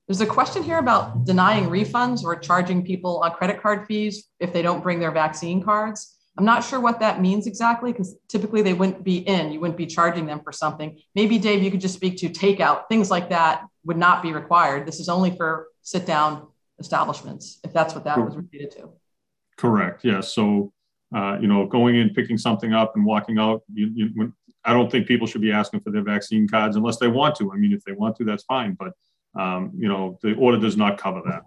There's a question here about denying refunds or charging people on credit card fees if they don't bring their vaccine cards. I'm not sure what that means exactly because typically they wouldn't be in, you wouldn't be charging them for something. Maybe, Dave, you could just speak to takeout, things like that would not be required. This is only for sit down establishments, if that's what that was related to. Correct. Yes. Yeah. So, uh, you know, going in, picking something up and walking out, you, you, I don't think people should be asking for their vaccine cards unless they want to. I mean, if they want to, that's fine. But, um, you know, the order does not cover that.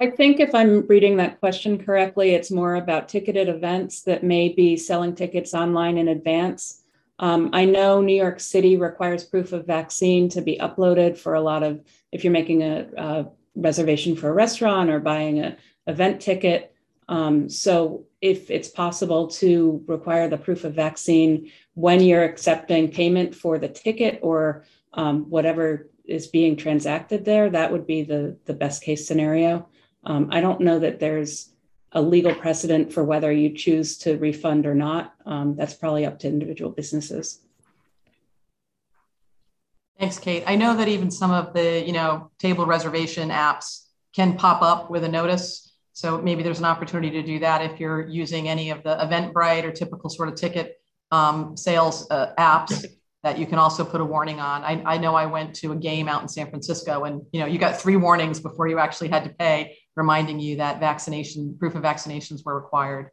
I think if I'm reading that question correctly, it's more about ticketed events that may be selling tickets online in advance. Um, I know New York City requires proof of vaccine to be uploaded for a lot of, if you're making a, a reservation for a restaurant or buying an event ticket. Um, so if it's possible to require the proof of vaccine when you're accepting payment for the ticket or um, whatever is being transacted there, that would be the, the best case scenario. Um, I don't know that there's a legal precedent for whether you choose to refund or not. Um, that's probably up to individual businesses. Thanks, Kate. I know that even some of the, you know, table reservation apps can pop up with a notice. So maybe there's an opportunity to do that if you're using any of the Eventbrite or typical sort of ticket um, sales uh, apps that you can also put a warning on. I, I know I went to a game out in San Francisco and, you know, you got three warnings before you actually had to pay reminding you that vaccination, proof of vaccinations were required.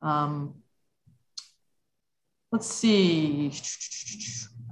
Um, let's see.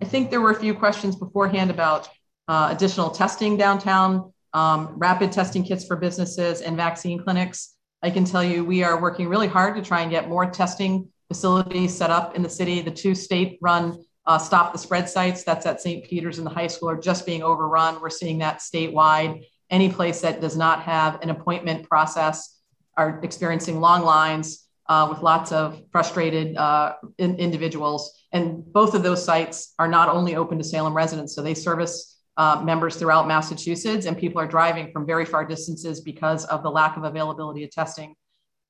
I think there were a few questions beforehand about uh, additional testing downtown, um, rapid testing kits for businesses, and vaccine clinics. I can tell you we are working really hard to try and get more testing facilities set up in the city. The two state run uh, stop the spread sites, that's at St. Peter's and the high school, are just being overrun. We're seeing that statewide any place that does not have an appointment process are experiencing long lines uh, with lots of frustrated uh, in, individuals. And both of those sites are not only open to Salem residents, so they service uh, members throughout Massachusetts, and people are driving from very far distances because of the lack of availability of testing.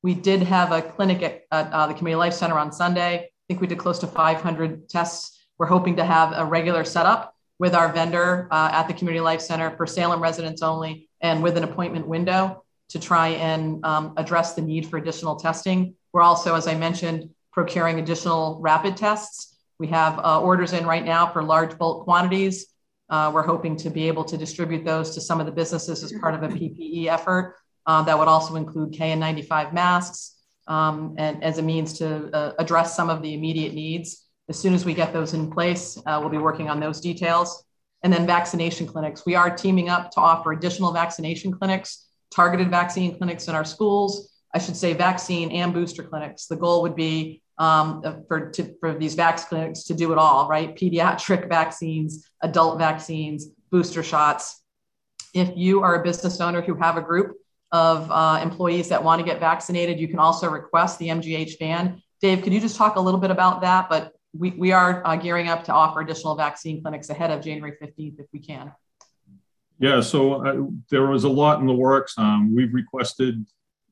We did have a clinic at, at uh, the Community Life Center on Sunday. I think we did close to 500 tests. We're hoping to have a regular setup with our vendor uh, at the Community Life Center for Salem residents only and with an appointment window to try and um, address the need for additional testing. We're also, as I mentioned, procuring additional rapid tests. We have uh, orders in right now for large bulk quantities. Uh, we're hoping to be able to distribute those to some of the businesses as part of a PPE effort. Uh, that would also include KN95 masks um, and as a means to uh, address some of the immediate needs. As soon as we get those in place, uh, we'll be working on those details. And then vaccination clinics. We are teaming up to offer additional vaccination clinics, targeted vaccine clinics in our schools. I should say vaccine and booster clinics. The goal would be um, for, to, for these vax clinics to do it all, right? Pediatric vaccines, adult vaccines, booster shots. If you are a business owner who have a group of uh, employees that want to get vaccinated, you can also request the MGH van. Dave, could you just talk a little bit about that? But we, we are uh, gearing up to offer additional vaccine clinics ahead of January 15th if we can. Yeah, so uh, there was a lot in the works. Um, we've requested,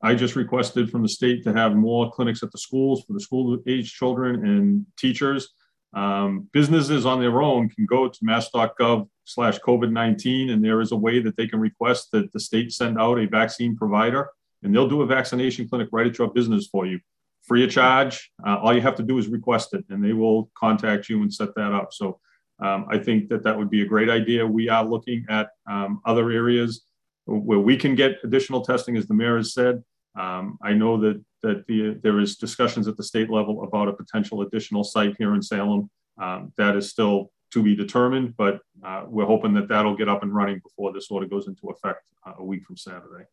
I just requested from the state to have more clinics at the schools for the school age children and teachers. Um, businesses on their own can go to mass.gov slash COVID-19 and there is a way that they can request that the state send out a vaccine provider and they'll do a vaccination clinic right at your business for you free of charge. Uh, all you have to do is request it, and they will contact you and set that up. So um, I think that that would be a great idea. We are looking at um, other areas where we can get additional testing, as the mayor has said. Um, I know that that the, there is discussions at the state level about a potential additional site here in Salem. Um, that is still to be determined, but uh, we're hoping that that'll get up and running before this order goes into effect uh, a week from Saturday.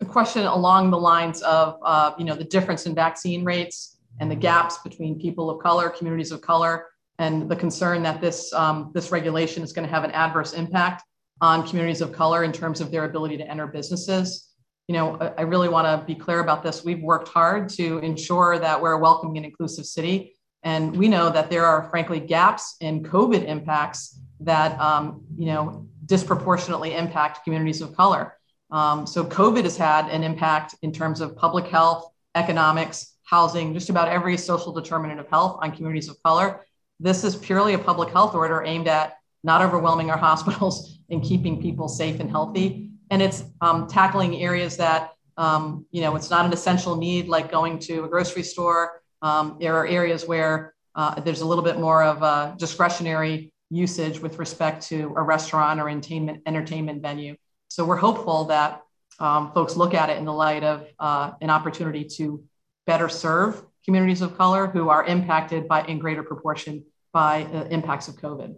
A question along the lines of, uh, you know, the difference in vaccine rates and the gaps between people of color, communities of color, and the concern that this um, this regulation is going to have an adverse impact on communities of color in terms of their ability to enter businesses. You know, I really want to be clear about this. We've worked hard to ensure that we're a welcoming and inclusive city and we know that there are, frankly, gaps in COVID impacts that, um, you know, disproportionately impact communities of color. Um, so COVID has had an impact in terms of public health, economics, housing, just about every social determinant of health on communities of color. This is purely a public health order aimed at not overwhelming our [laughs] hospitals and keeping people safe and healthy. And it's um, tackling areas that, um, you know, it's not an essential need like going to a grocery store um, there are areas where uh, there's a little bit more of a discretionary usage with respect to a restaurant or entertainment entertainment venue. So we're hopeful that um, folks look at it in the light of uh, an opportunity to better serve communities of color who are impacted by in greater proportion by uh, impacts of COVID.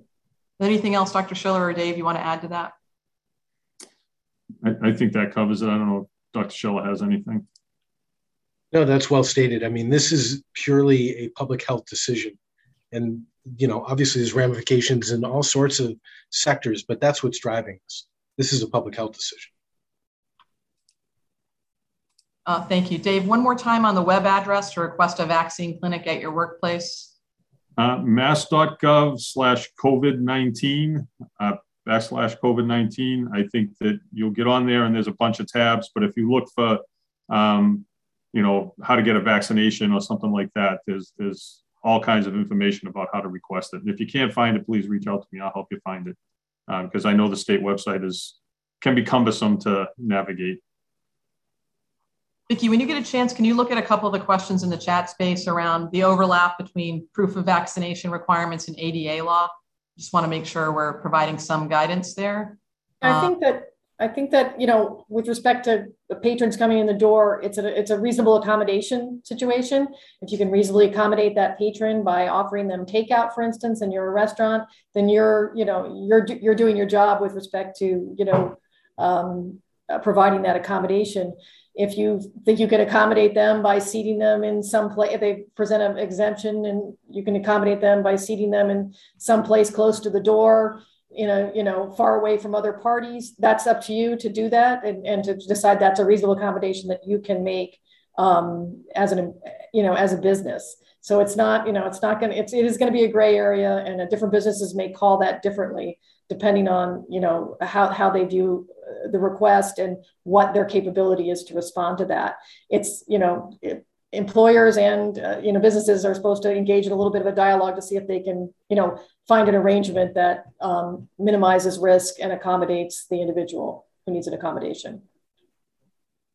Anything else, Dr. Schiller or Dave, you want to add to that? I, I think that covers it. I don't know if Dr. Schiller has anything. No, that's well stated. I mean, this is purely a public health decision. And, you know, obviously there's ramifications in all sorts of sectors, but that's what's driving this. This is a public health decision. Uh, thank you. Dave, one more time on the web address to request a vaccine clinic at your workplace. Uh, mass.gov slash COVID 19, uh, backslash COVID 19. I think that you'll get on there and there's a bunch of tabs, but if you look for um, you know how to get a vaccination or something like that there's there's all kinds of information about how to request it and if you can't find it please reach out to me i'll help you find it because um, i know the state website is can be cumbersome to navigate Vicki, when you get a chance, can you look at a couple of the questions in the chat space around the overlap between proof of vaccination requirements and ADA law? Just want to make sure we're providing some guidance there. I think that I think that you know, with respect to the patrons coming in the door, it's a it's a reasonable accommodation situation. If you can reasonably accommodate that patron by offering them takeout, for instance, and you're a restaurant, then you're you know you're you're doing your job with respect to you know um, uh, providing that accommodation. If you think you can accommodate them by seating them in some place, if they present an exemption, and you can accommodate them by seating them in some place close to the door you know, you know, far away from other parties. That's up to you to do that and, and to decide that's a reasonable accommodation that you can make um, as an, you know, as a business. So it's not, you know, it's not going to, it's, it is going to be a gray area and different businesses may call that differently depending on, you know, how, how they view the request and what their capability is to respond to that. It's, you know, employers and uh, you know businesses are supposed to engage in a little bit of a dialogue to see if they can you know find an arrangement that um, minimizes risk and accommodates the individual who needs an accommodation.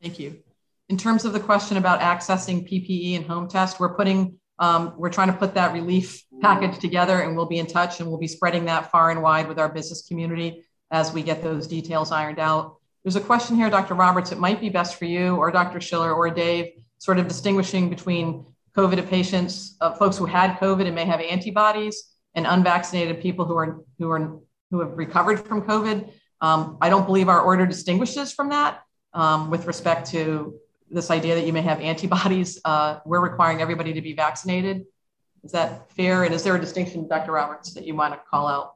Thank you. In terms of the question about accessing ppe and home test we're putting um, we're trying to put that relief package together and we'll be in touch and we'll be spreading that far and wide with our business community as we get those details ironed out there's a question here dr roberts it might be best for you or dr schiller or dave sort of distinguishing between COVID patients, uh, folks who had COVID and may have antibodies, and unvaccinated people who are who are who have recovered from COVID. Um, I don't believe our order distinguishes from that um, with respect to this idea that you may have antibodies. Uh, we're requiring everybody to be vaccinated. Is that fair? And is there a distinction, Dr. Roberts, that you want to call out?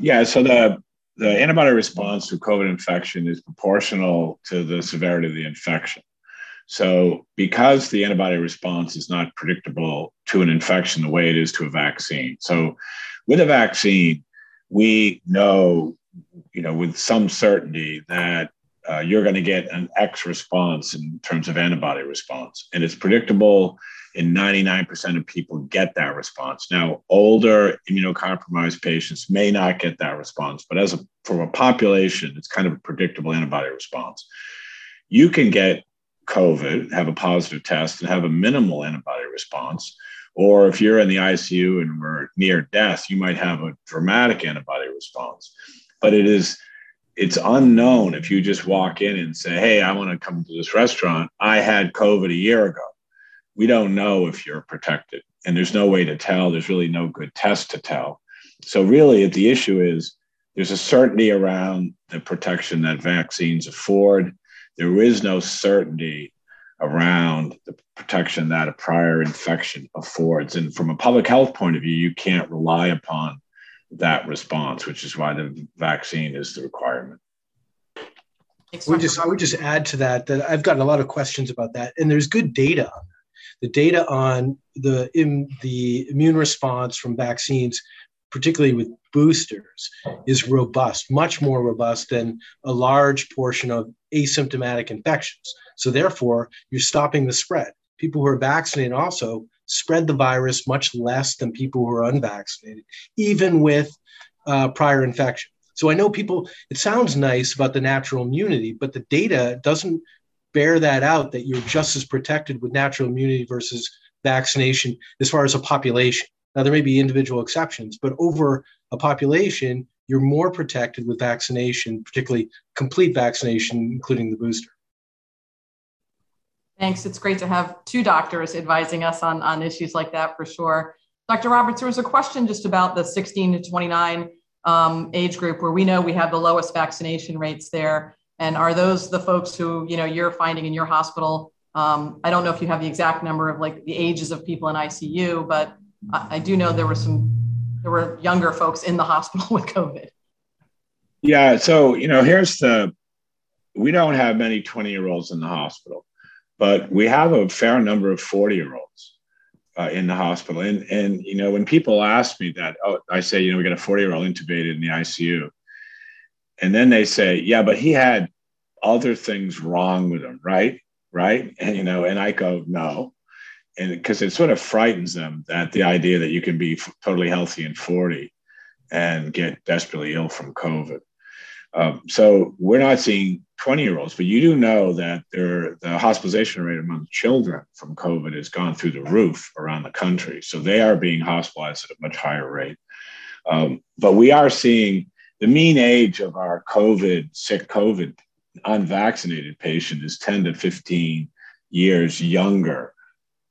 Yeah. So the the antibody response to COVID infection is proportional to the severity of the infection. So, because the antibody response is not predictable to an infection the way it is to a vaccine. So, with a vaccine, we know, you know, with some certainty that uh, you're going to get an X response in terms of antibody response, and it's predictable. And 99% of people get that response. Now, older immunocompromised patients may not get that response, but as a, from a population, it's kind of a predictable antibody response. You can get COVID, have a positive test, and have a minimal antibody response. Or if you're in the ICU and we're near death, you might have a dramatic antibody response. But it is it's unknown if you just walk in and say, Hey, I want to come to this restaurant. I had COVID a year ago. We don't know if you're protected. And there's no way to tell. There's really no good test to tell. So really, the issue is there's a certainty around the protection that vaccines afford. There is no certainty around the protection that a prior infection affords. And from a public health point of view, you can't rely upon that response, which is why the vaccine is the requirement. We just, I would just add to that that I've gotten a lot of questions about that, and there's good data. The data on the in, the immune response from vaccines, particularly with boosters, is robust, much more robust than a large portion of asymptomatic infections. So therefore, you're stopping the spread. People who are vaccinated also spread the virus much less than people who are unvaccinated, even with uh, prior infection. So I know people, it sounds nice about the natural immunity, but the data doesn't bear that out that you're just as protected with natural immunity versus vaccination as far as a population. Now, there may be individual exceptions, but over a population, you're more protected with vaccination, particularly complete vaccination, including the booster. Thanks. It's great to have two doctors advising us on, on issues like that for sure. Dr. Roberts, there was a question just about the 16 to 29 um, age group where we know we have the lowest vaccination rates there. And are those the folks who, you know, you're finding in your hospital? Um, I don't know if you have the exact number of like the ages of people in ICU, but I, I do know there were some, there were younger folks in the [laughs] hospital with COVID. Yeah. So, you know, here's the, we don't have many 20 year olds in the hospital but we have a fair number of 40 year olds uh, in the hospital. And, and, you know, when people ask me that, oh, I say, you know, we got a 40 year old intubated in the ICU. And then they say, yeah, but he had other things wrong with him, right? Right. And, you know, and I go, no. And because it sort of frightens them that the idea that you can be f- totally healthy in 40 and get desperately ill from COVID. Um, so we're not seeing 20 year olds, but you do know that there, the hospitalization rate among children from COVID has gone through the roof around the country. So they are being hospitalized at a much higher rate. Um, but we are seeing the mean age of our COVID, sick COVID, unvaccinated patient is 10 to 15 years younger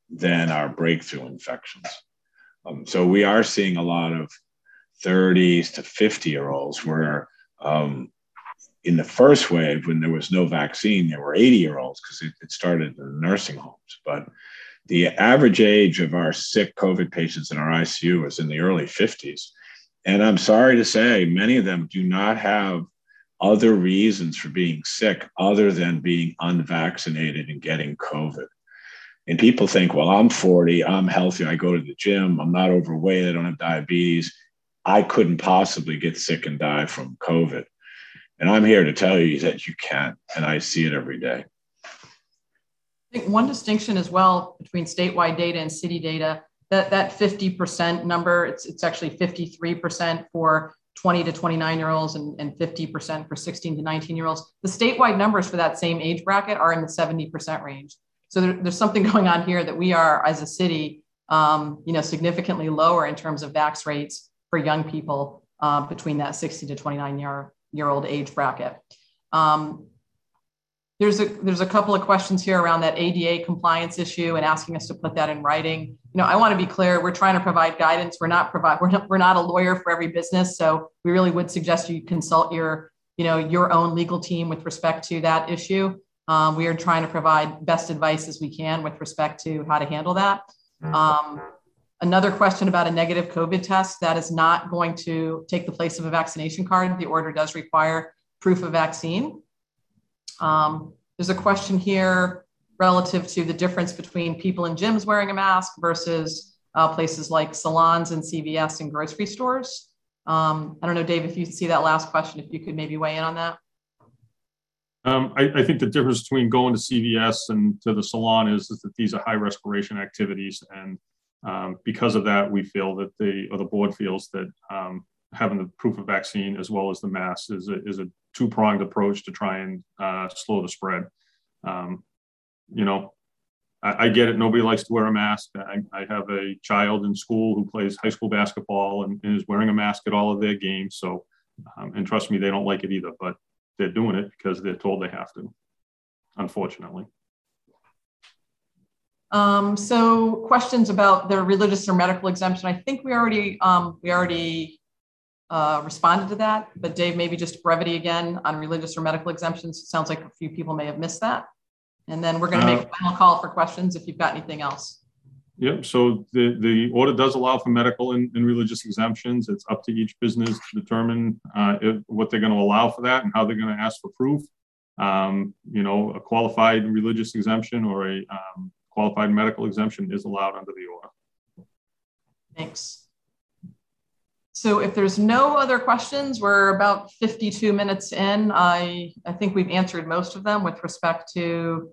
than our breakthrough infections. Um, so we are seeing a lot of 30s to 50 year olds where um, in the first wave, when there was no vaccine, there were 80 year olds because it, it, started in the nursing homes. But the average age of our sick COVID patients in our ICU was in the early 50s. And I'm sorry to say, many of them do not have other reasons for being sick other than being unvaccinated and getting COVID. And people think, well, I'm 40, I'm healthy, I go to the gym, I'm not overweight, I don't have diabetes. I couldn't possibly get sick and die from COVID. And I'm here to tell you that you can, and I see it every day. I think one distinction as well between statewide data and city data, that, that 50% number, it's, it's actually 53% for 20 to 29 year olds and, and 50% for 16 to 19 year olds. The statewide numbers for that same age bracket are in the 70% range. So there, there's something [laughs] going on here that we are, as a city, um, you know, significantly lower in terms of vax rates for young people uh, between that 60 to 29 year year old age bracket. Um, there's a there's a couple of questions here around that ADA compliance issue and asking us to put that in writing. You know, I want to be clear. We're trying to provide guidance. We're not provide. We're not, we're not a lawyer for every business, so we really would suggest you consult your you know your own legal team with respect to that issue. Um, we are trying to provide best advice as we can with respect to how to handle that. Um, Another question about a negative COVID test that is not going to take the place of a vaccination card. The order does require proof of vaccine. Um, there's a question here relative to the difference between people in gyms wearing a mask versus uh, places like salons and CVS and grocery stores. Um, I don't know, Dave, if you see that last question, if you could maybe weigh in on that. Um, I, I, think the difference between going to CVS and to the salon is, is that these are high respiration activities and um, because of that, we feel that the or the board feels that um, having the proof of vaccine as well as the mask is a, is a two pronged approach to try and uh, slow the spread. Um, you know, I, I, get it. Nobody likes to wear a mask. I, I, have a child in school who plays high school basketball and, and is wearing a mask at all of their games. So, um, and trust me, they don't like it either, but they're doing it because they're told they have to, unfortunately. Um, so questions about the religious or medical exemption. I think we already um, we already uh, responded to that. But Dave, maybe just brevity again on religious or medical exemptions. It sounds like a few people may have missed that. And then we're going to make a final call for questions if you've got anything else. Yep. So the, the order does allow for medical and, and religious exemptions. It's up to each business to determine uh, if, what they're going to allow for that and how they're going to ask for proof. Um, you know, a qualified religious exemption or a um, qualified medical exemption is allowed under the order. Thanks. So if there's no other questions, we're about 52 minutes in. I, I think we've answered most of them with respect to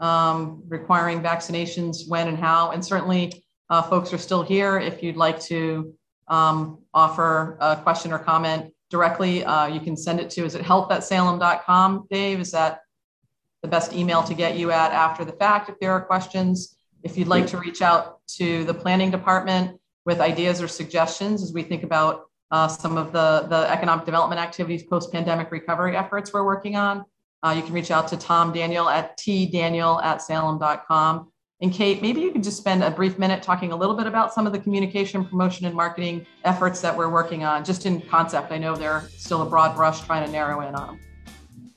um, requiring vaccinations when and how. And certainly, uh, folks are still here. If you'd like to um, offer a question or comment directly, uh, you can send it to, is it help at salem.com, Dave? Is that the best email to get you at after the fact if there are questions? If you'd like to reach out to the planning department with ideas or suggestions as we think about uh, some of the, the economic development activities, post-pandemic recovery efforts we're working on, uh, you can reach out to Tom Daniel at tdaniel at salem.com. And Kate, maybe you could just spend a brief minute talking a little bit about some of the communication, promotion, and marketing efforts that we're working on, just in concept. I know they're still a broad brush trying to narrow in on them.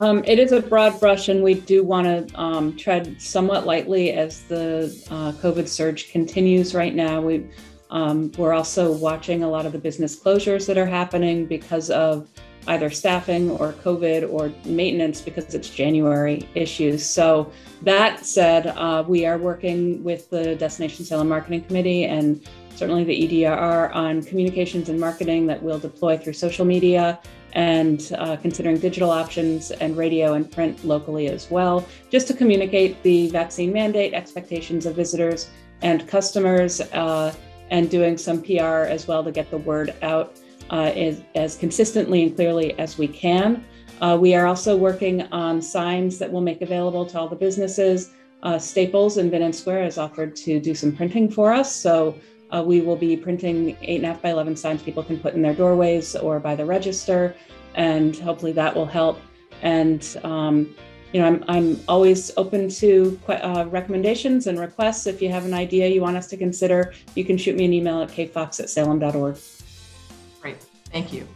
Um, it is a broad brush, and we do want to um, tread somewhat lightly as the uh, COVID surge continues right now. We, um, we're also watching a lot of the business closures that are happening because of either staffing or COVID or maintenance because it's January issues. So, that said, uh, we are working with the Destination Salem Marketing Committee and certainly the EDR on communications and marketing that we'll deploy through social media and uh, considering digital options and radio and print locally as well, just to communicate the vaccine mandate, expectations of visitors and customers, uh, and doing some PR as well to get the word out uh, as, as, consistently and clearly as we can. Uh, we are also working on signs that we'll make available to all the businesses. Uh, Staples in Vinnin Square has offered to do some printing for us. So uh, we will be printing 8.5 by 11 signs people can put in their doorways or by the register. And hopefully that will help. And um, you know, I'm, I'm always open to uh, recommendations and requests. If you have an idea you want us to consider, you can shoot me an email at kfox at salem.org. Great, thank you.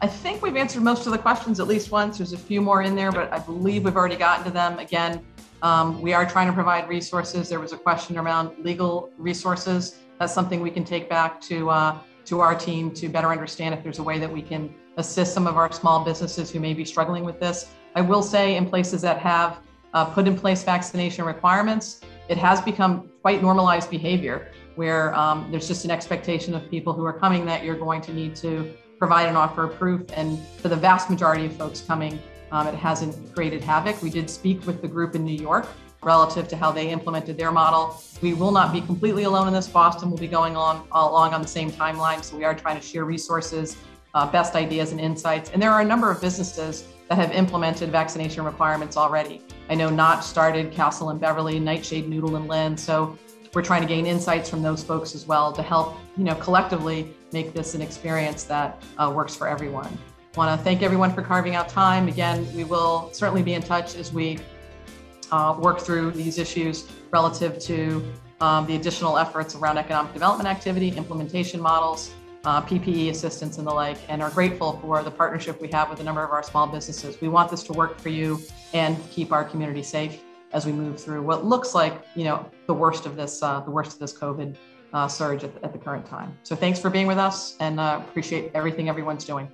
I think we've answered most of the questions at least once. There's a few more in there, but I believe we've already gotten to them. Again, um, we are trying to provide resources. There was a question around legal resources. That's something we can take back to uh, to our team to better understand if there's a way that we can assist some of our small businesses who may be struggling with this. I will say, in places that have uh, put in place vaccination requirements, it has become quite normalized behavior where um, there's just an expectation of people who are coming that you're going to need to provide and offer of proof. And for the vast majority of folks coming, um, it hasn't created havoc. We did speak with the group in New York relative to how they implemented their model. We will not be completely alone in this. Boston will be going on along on the same timeline. So we are trying to share resources, uh, best ideas, and insights. And there are a number of businesses that have implemented vaccination requirements already. I know Notch started, Castle and Beverly, Nightshade, Noodle and Lynn. So we're trying to gain insights from those folks as well to help, you know, collectively make this an experience that uh, works for everyone. Want to thank everyone for carving out time. Again, we will certainly be in touch as we uh, work through these issues relative to um, the additional efforts around economic development activity, implementation models, uh, PPE assistance, and the like, and are grateful for the partnership we have with a number of our small businesses. We want this to work for you and keep our community safe as we move through what looks like you know the worst of this uh, the worst of this COVID uh, surge at, at, the current time. So thanks for being with us and uh, appreciate everything everyone's doing.